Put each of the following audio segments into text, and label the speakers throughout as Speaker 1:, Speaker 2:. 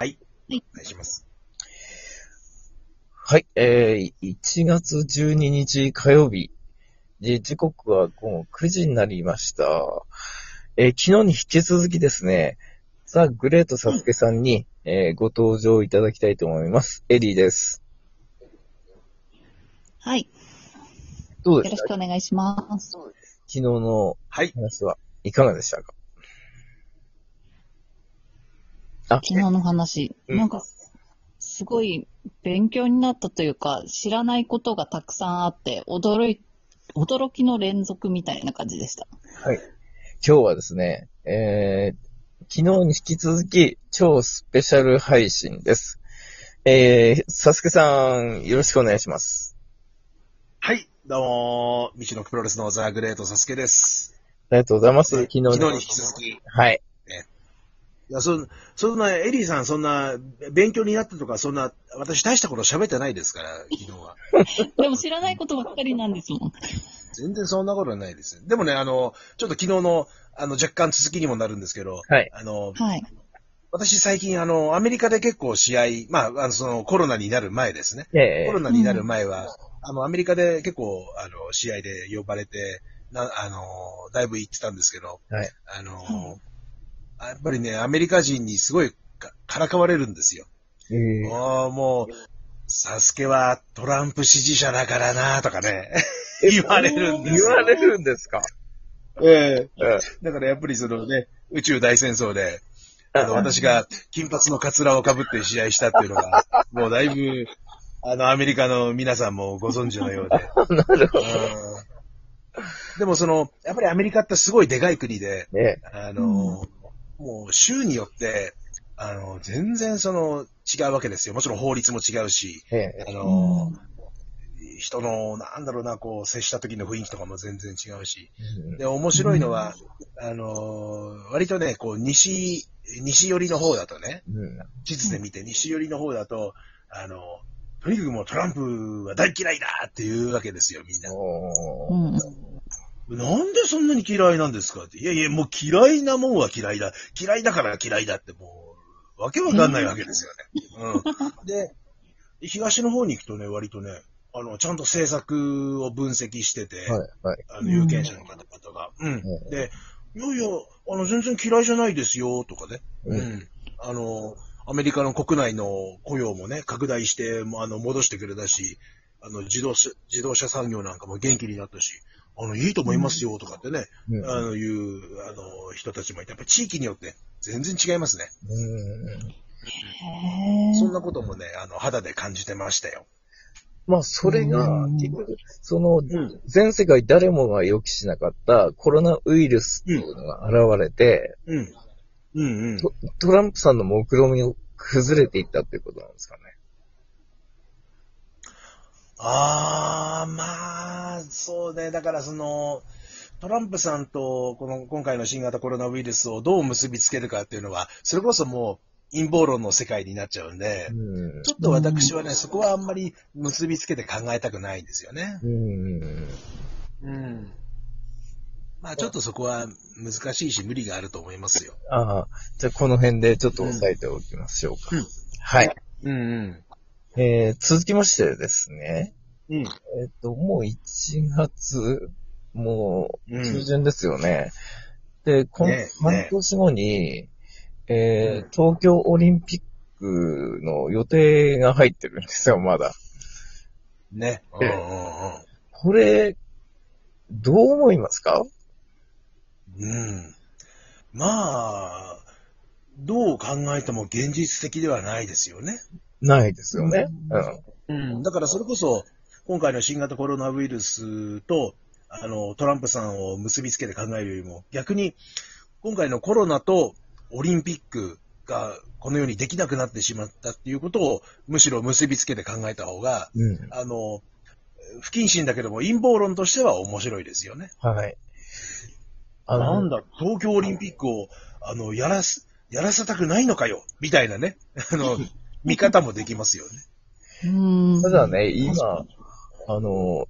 Speaker 1: はい。
Speaker 2: はい
Speaker 1: お願いします。
Speaker 3: はい、えー、1月12日火曜日。で時刻は午後9時になりました。えー昨日に引き続きですね、ザ・グレートサスケさんに、えーご登場いただきたいと思います。エリーです。
Speaker 2: はい。
Speaker 3: どうですか？
Speaker 2: よろしくお願いします。
Speaker 3: 昨日の
Speaker 1: はい。
Speaker 3: 話はいかがでしたか？あ、
Speaker 2: 昨日の話、
Speaker 3: うん
Speaker 2: なんか、すごい勉強になったというか、知らないことがたくさんあって、驚い、驚きの連続みたいな感じでした。
Speaker 3: はい。今日はですね、えー、昨日に引き続き超スペシャル配信です。えー、サスケさん、よろしくお願いします。
Speaker 1: はい。どうも、道のくプロレスのザ・グレートサスケです。
Speaker 3: ありがとうございます。昨日
Speaker 1: 昨日に引き続き。い
Speaker 3: はい。
Speaker 1: や、そ、そんな、エリーさん、そんな、勉強になったとか、そんな、私大したこと喋ってないですから、昨日は。
Speaker 2: でも知らないことばっかりなんですもん。
Speaker 1: 全然そんなことはないです。でもね、あの、ちょっと昨日の、あの、若干続きにもなるんですけど、
Speaker 3: はい。
Speaker 1: あの、
Speaker 2: はい。
Speaker 1: 私最近、あの、アメリカで結構試合、まあ、あの、その、コロナになる前ですね。
Speaker 3: え
Speaker 1: コロナになる前は、あの、アメリカで結構、あの、試合で呼ばれて、な、あの、だいぶ行ってたんですけど、
Speaker 3: はい。
Speaker 1: あの、
Speaker 2: はい
Speaker 1: やっぱりね、アメリカ人にすごいかからかわれるんですよ。
Speaker 3: えー
Speaker 1: もう、もう、サスケはトランプ支持者だからなとかね、言われるんですよ。
Speaker 3: 言われるんですか？
Speaker 1: ええ
Speaker 3: うん
Speaker 1: だからやっぱりそのね、宇宙大戦争で、あの、私が金髪のカツラを被って試合したっていうのが、もうだいぶ、あの、アメリカの皆さんもご存知のようで。
Speaker 3: なるほど。
Speaker 1: うんでもその、やっぱりアメリカってすごいでかい国で、
Speaker 3: ね
Speaker 1: あの、もう州によって、あの、全然その、違うわけですよ。もちろん法律も違うし、
Speaker 3: ええ
Speaker 1: あの、人の、なんだろうな、こう、接した時の雰囲気とかも全然違うし。で、面白いのは、あの、割とね、こう、西、西寄りの方だとね、
Speaker 3: うん
Speaker 1: 地図で見て西寄りの方だと、あの、とにかくもうトランプは大嫌いだっていうわけですよ、みんな。なんでそんなに嫌いなんですか？って。いやいや、もう嫌いなもんは嫌いだ。嫌いだから嫌いだってもう、わけわかんないわけですよね。うん。で、東の方に行くとね、割とね、あの、ちゃんと政策を分析してて、
Speaker 3: はい、はい。
Speaker 1: あの、有権者の方々が。うん。
Speaker 3: うん
Speaker 1: で、いやいや、あの、全然嫌いじゃないですよ、とかね。
Speaker 3: う
Speaker 1: うんん。あの、アメリカの国内の雇用もね、拡大して、あの、戻してくれたし、あの、自動車、自動車産業なんかも元気になったし、あの、いいと思いますよ、とかってね、
Speaker 3: うん
Speaker 1: あの、いう、あの、人たちもいて、やっぱり地域によって全然違いますね。
Speaker 3: うん
Speaker 1: そんなこともね、あの、肌で感じてましたよ。
Speaker 3: まあ、それが
Speaker 2: うん、
Speaker 3: 結局、その、
Speaker 1: うん。
Speaker 3: 全世界誰もが予期しなかったコロナウイルスっていうのが現れて、
Speaker 1: うん。うんうん。
Speaker 3: トトランプさんの目論見を崩れていったっていうことなんですかね。
Speaker 1: ああ、まあ、そうね。だからその、トランプさんとこの今回の新型コロナウイルスをどう結びつけるかっていうのは、それこそもう陰謀論の世界になっちゃうんで、
Speaker 3: うん
Speaker 1: ちょっと私はね、そこはあんまり結びつけて考えたくないんですよね。
Speaker 3: うん。
Speaker 1: うん。まあちょっとそこは難しいし無理があると思いますよ。
Speaker 3: ああ、じゃあこの辺でちょっと押さえておきましょうか。
Speaker 1: うん
Speaker 3: はい。
Speaker 1: うんうん。
Speaker 3: えー、続きましてですね。
Speaker 1: うん。
Speaker 3: えっ、と、もう1月、もう
Speaker 1: うん
Speaker 3: 中旬ですよね。で、この
Speaker 1: ね
Speaker 3: 半年後に、えー
Speaker 1: うん
Speaker 3: 東京オリンピックの予定が入ってるんですよ、まだ。
Speaker 1: ね。うんうんうん。
Speaker 3: これ、どう思いますか？
Speaker 1: うん。まあ、どう考えても現実的ではないですよね。
Speaker 3: ないですよね。うん。
Speaker 1: うん。だからそれこそ、今回の新型コロナウイルスと、あの、トランプさんを結びつけて考えるよりも、逆に、今回のコロナとオリンピックがこのようにできなくなってしまったっていうことを、むしろ結びつけて考えた方が、
Speaker 3: うん。
Speaker 1: あの、不謹慎だけども陰謀論としては面白いですよね。
Speaker 3: はい。あ
Speaker 1: なんだ、東京オリンピックを、あの、やらす、やらせたくないのかよ、みたいなね、あの、見方もできますよね。
Speaker 2: うん。
Speaker 3: ただね、今、あの、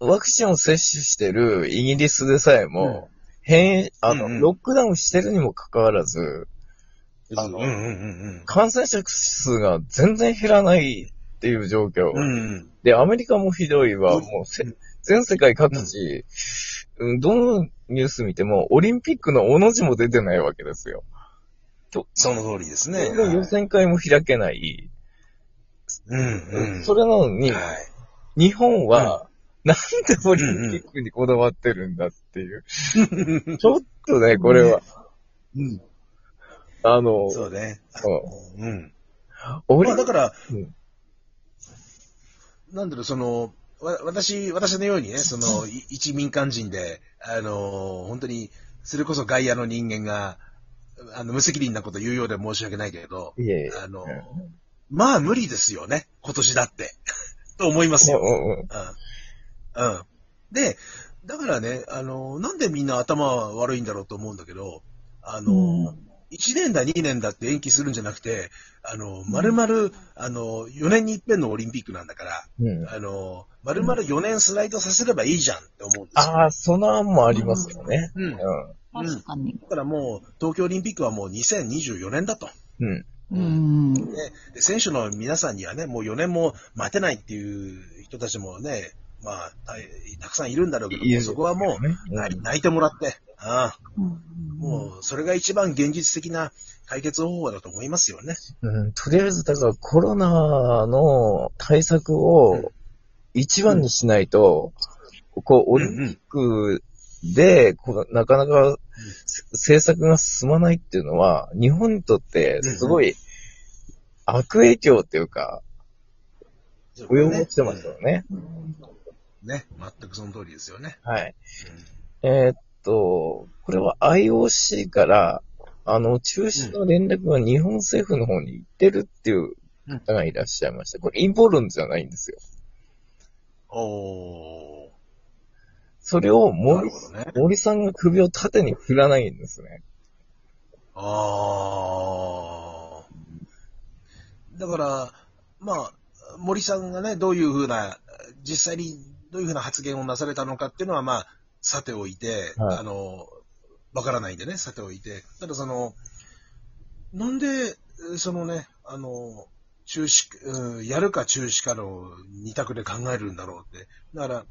Speaker 3: ワクチンを接種してるイギリスでさえも、変異、あの、
Speaker 1: うんうん
Speaker 3: ロックダウンしてるにもかかわらず、あの
Speaker 1: うんうん
Speaker 3: 感染者数が全然減らないっていう状況。
Speaker 1: うんうん。うん
Speaker 3: で、アメリカもひどいわ。
Speaker 1: うん
Speaker 3: もうせ、全世界各地、うん、どのニュース見ても、オリンピックのおの字も出てないわけですよ。
Speaker 1: その通りですね。
Speaker 3: で予選会も開けない。
Speaker 1: うんうん。
Speaker 3: それなのに、
Speaker 1: はい。
Speaker 3: 日本は、なんでオリンピックにこだわってるんだっていう。ちょっとね、これは、
Speaker 1: うん。
Speaker 3: あの、
Speaker 1: そうね。
Speaker 3: そう
Speaker 1: うん。
Speaker 3: オリン
Speaker 1: まあだから、
Speaker 3: うん
Speaker 1: なんだろう、その、わ私、私のようにね、その、い一民間人で、あの、本当に、それこそ外野の人間が、あの、無責任なこと言うようで申し訳ないけど、
Speaker 3: いえいえ。
Speaker 1: あの
Speaker 3: うん、
Speaker 1: まあ無理ですよね、今年だって。と思いますよ。
Speaker 3: うんうん。
Speaker 1: で、だからね、あの、なんでみんな頭悪いんだろうと思うんだけど、あの、
Speaker 2: うん
Speaker 1: 1年だ、2年だって延期するんじゃなくて、あの、丸々、あの、4年に一遍のオリンピックなんだから、
Speaker 3: うん。
Speaker 1: あの、丸々4年スライドさせればいいじゃんって思うんですよ。
Speaker 3: ああ、その案もありますよね。
Speaker 1: うん。
Speaker 3: う
Speaker 2: 確かに。
Speaker 1: だからもう、東京オリンピックはもう2024年だと。
Speaker 3: ん。うん。
Speaker 2: うん。
Speaker 1: で選手の皆さんにはね、もう4年も待てないっていう人たちもね、まあ、たたくさんいるんだろうけど、
Speaker 3: いる
Speaker 1: そこはもう、
Speaker 3: ね
Speaker 1: 泣い泣いてもらって、ああ
Speaker 2: うん
Speaker 1: もう、それが一番現実的な解決方法だと思いますよね。
Speaker 3: うん、とりあえず、だからコロナの対策を一番にしないと、こう、オリンピックで、なかなか政策が進まないっていうのは、日本にとってすごい悪影響っていうか、及ぼしてますよね。
Speaker 1: ね、全くその通りですよね。
Speaker 3: はい。えーっと、これは IOC から、あの、中止の連絡が日本政府の方に行ってるっていう方がいらっしゃいました。これ陰謀論じゃないんですよ。
Speaker 1: おー。
Speaker 3: それを
Speaker 1: な
Speaker 3: 森
Speaker 1: ね。
Speaker 3: 森さんが首を縦に振らないんですね。
Speaker 1: あー。だから、まあ、森さんがね、どういうふうな、実際にどういうふうな発言をなされたのかっていうのは、まあ、さておいて、
Speaker 3: はい
Speaker 1: あの、わからないんでね、さておいて。ただその、なんで、そのね、あの、中止、うんやるか中止かの二択で考えるんだろうって。だから、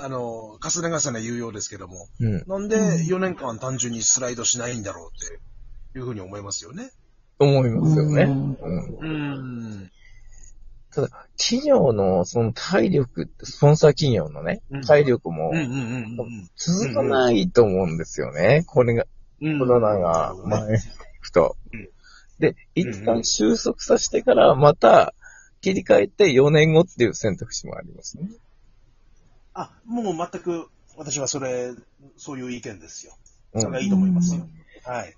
Speaker 1: あの、重ね重ね言うようですけども、
Speaker 3: うん。
Speaker 1: なんで4年間単純にスライドしないんだろうっていうふうに思いますよね。
Speaker 3: 思いますよね。
Speaker 2: うん
Speaker 3: うん。
Speaker 1: うん。
Speaker 3: 企業のその体力、スポンサー企業のね
Speaker 1: うん、
Speaker 3: 体力も続かないと思うんですよね。これが、
Speaker 1: うん。
Speaker 3: コロナが前に行くと
Speaker 1: うん。
Speaker 3: で、一旦収束させてからまた切り替えて4年後っていう選択肢もありますね。
Speaker 1: あ、もう全く私はそれ、そういう意見ですよ。
Speaker 3: うん
Speaker 1: それがいいと思いますよ。はい。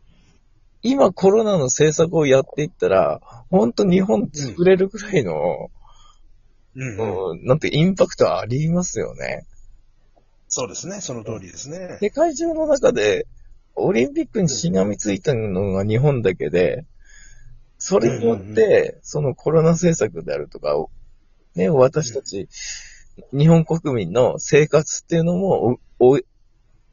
Speaker 3: 今コロナの政策をやっていったら、本当日本作れるくらいの、
Speaker 1: うんうん。
Speaker 3: うんなんてインパクトありますよね。
Speaker 1: そうですね。その通りですね。
Speaker 3: 世界中の中で、オリンピックにしがみついたのが日本だけで、それによって、そのコロナ政策であるとかを、ね、私たち、日本国民の生活っていうのも、お、お、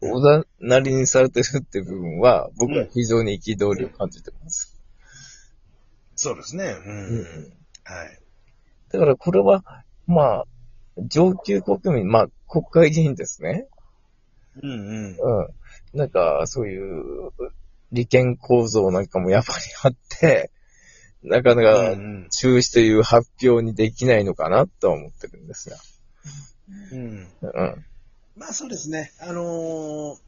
Speaker 3: おざなりにされてるっていう部分は、僕は非常に憤りを感じてます。
Speaker 1: そうですね。うん。
Speaker 3: うん
Speaker 1: はい。
Speaker 3: だからこれは、まあ、上級国民、まあ、国会議員ですね。
Speaker 1: うんうん。
Speaker 3: うん。なんか、そういう、利権構造なんかもやっぱりあって、なかなか
Speaker 1: うん
Speaker 3: 中止という発表にできないのかなとは思ってるんですが。
Speaker 1: うん。
Speaker 3: うん。
Speaker 1: まあそうですね。あのー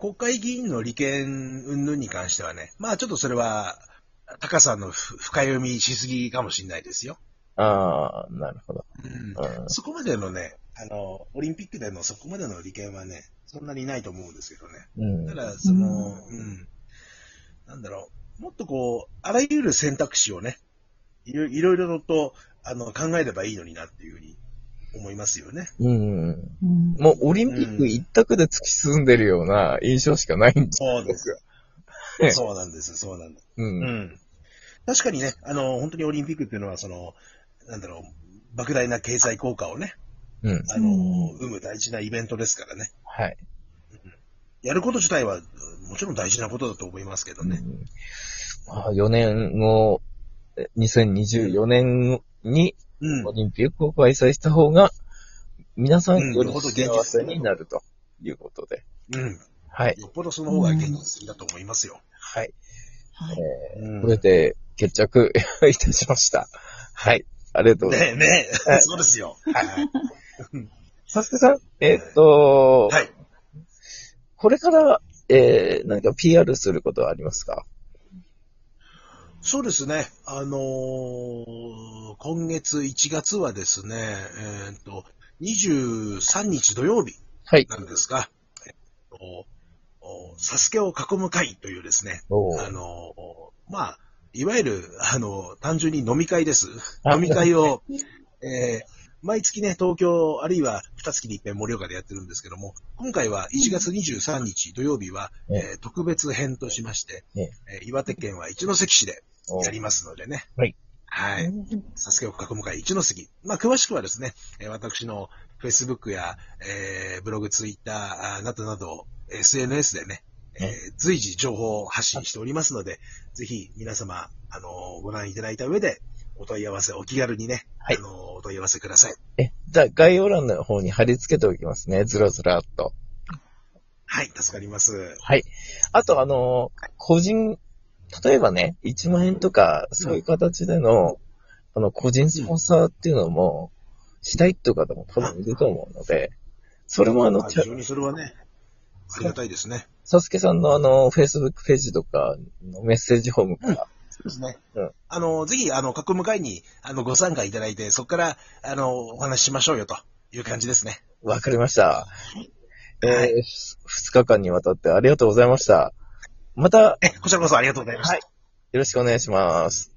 Speaker 1: 国会議員の利権云々に関してはね、まあちょっとそれは、高さんのふ深読みしすぎかもしれないですよ。
Speaker 3: ああ、なるほど。
Speaker 1: うん
Speaker 3: うん
Speaker 1: そこまでのね、あの、オリンピックでのそこまでの利権はね、そんなにないと思うんですけどね。
Speaker 3: うん。
Speaker 1: ただ、その、うん、なんだろう、もっとこう、あらゆる選択肢をね、いろいろいろと、あの、考えればいいのになっていうふうに思いますよね。
Speaker 3: うん。
Speaker 2: うん
Speaker 3: もうオリンピック一択で突き進んでるような印象しかないんです
Speaker 1: そうですよ。
Speaker 3: ね
Speaker 1: そうなんです、そうなんです。
Speaker 3: う。
Speaker 1: うんん。確かにね、あの、本当にオリンピックっていうのは、その、なんだろう、莫大な経済効果をね、
Speaker 3: うん。
Speaker 1: あの、
Speaker 2: うん
Speaker 1: 生む大事なイベントですからね。
Speaker 3: はい。
Speaker 1: やること自体は、もちろん大事なことだと思いますけどね。
Speaker 3: うんまあ4年後、え2024年に
Speaker 1: うん
Speaker 3: オ。リンピックを開催した方が、皆さん
Speaker 1: うん
Speaker 3: より
Speaker 1: よほど現実
Speaker 3: 幸せになるということで。
Speaker 1: うん。
Speaker 3: はい。
Speaker 1: よっぽどその方が現実的だと思いますよ。
Speaker 3: はい。
Speaker 2: はい。
Speaker 3: え
Speaker 1: うん
Speaker 3: ーこれで決着 いたしました。はい。ありがとうございます。
Speaker 1: ねえ、ねえ、
Speaker 3: はい
Speaker 1: そうですよ。はい。
Speaker 3: サスケさん、えーっと、
Speaker 1: はい。
Speaker 3: これから、えー、何か PR することはありますか？
Speaker 1: そうですね。あのー今月1月はですね、えっ、と、23日土曜日
Speaker 3: はい。
Speaker 1: なんですが、えっと、おサスケを囲む会というですね、あのーまあ、いわゆる、あの、単純に飲み会です。
Speaker 3: あ
Speaker 1: 飲み会を、えー毎月ね、東京、あるいは二月に一遍盛岡でやってるんですけども、今回は1月23日土曜日は、
Speaker 3: ね
Speaker 1: えー特別編としまして、
Speaker 3: ね
Speaker 1: えー岩手県は一関市でやりますのでね。
Speaker 3: はい。
Speaker 1: はい。サスケを囲む会一関。まあ、詳しくはですね、えー私の Facebook や、えーブログ、Twitter あなどなど、SNS でね、えー随時情報を発信しておりますので、ぜひ皆様、あのーご覧いただいた上で、お問い合わせ、お気軽にね、
Speaker 3: はい
Speaker 1: あのーお問い合わせください。
Speaker 3: え、じゃあ概要欄の方に貼り付けておきますね。ずらずらっと。
Speaker 1: はい、助かります。
Speaker 3: はい。あと、あの、個人、例えばね、1万円とか、そういう形での、あの、個人スポンサーっていうのも、したいっていう方も多分いると思うので、それもあの、
Speaker 1: 非常にそれはね、ありがたいですね。
Speaker 3: サスケさんのあの、Facebook ページとかのメッセージフォームから、
Speaker 1: そうですね。
Speaker 3: うん
Speaker 1: あの、ぜひ、あの、囲む会に、あの、ご参加いただいて、そこから、あの、お話ししましょうよ、という感じですね。
Speaker 3: わかりました。
Speaker 2: い
Speaker 3: えー
Speaker 1: はい
Speaker 3: 2日間にわたってありがとうございました。また、
Speaker 1: え、こちらこそありがとうございました。
Speaker 3: はいよろしくお願いします。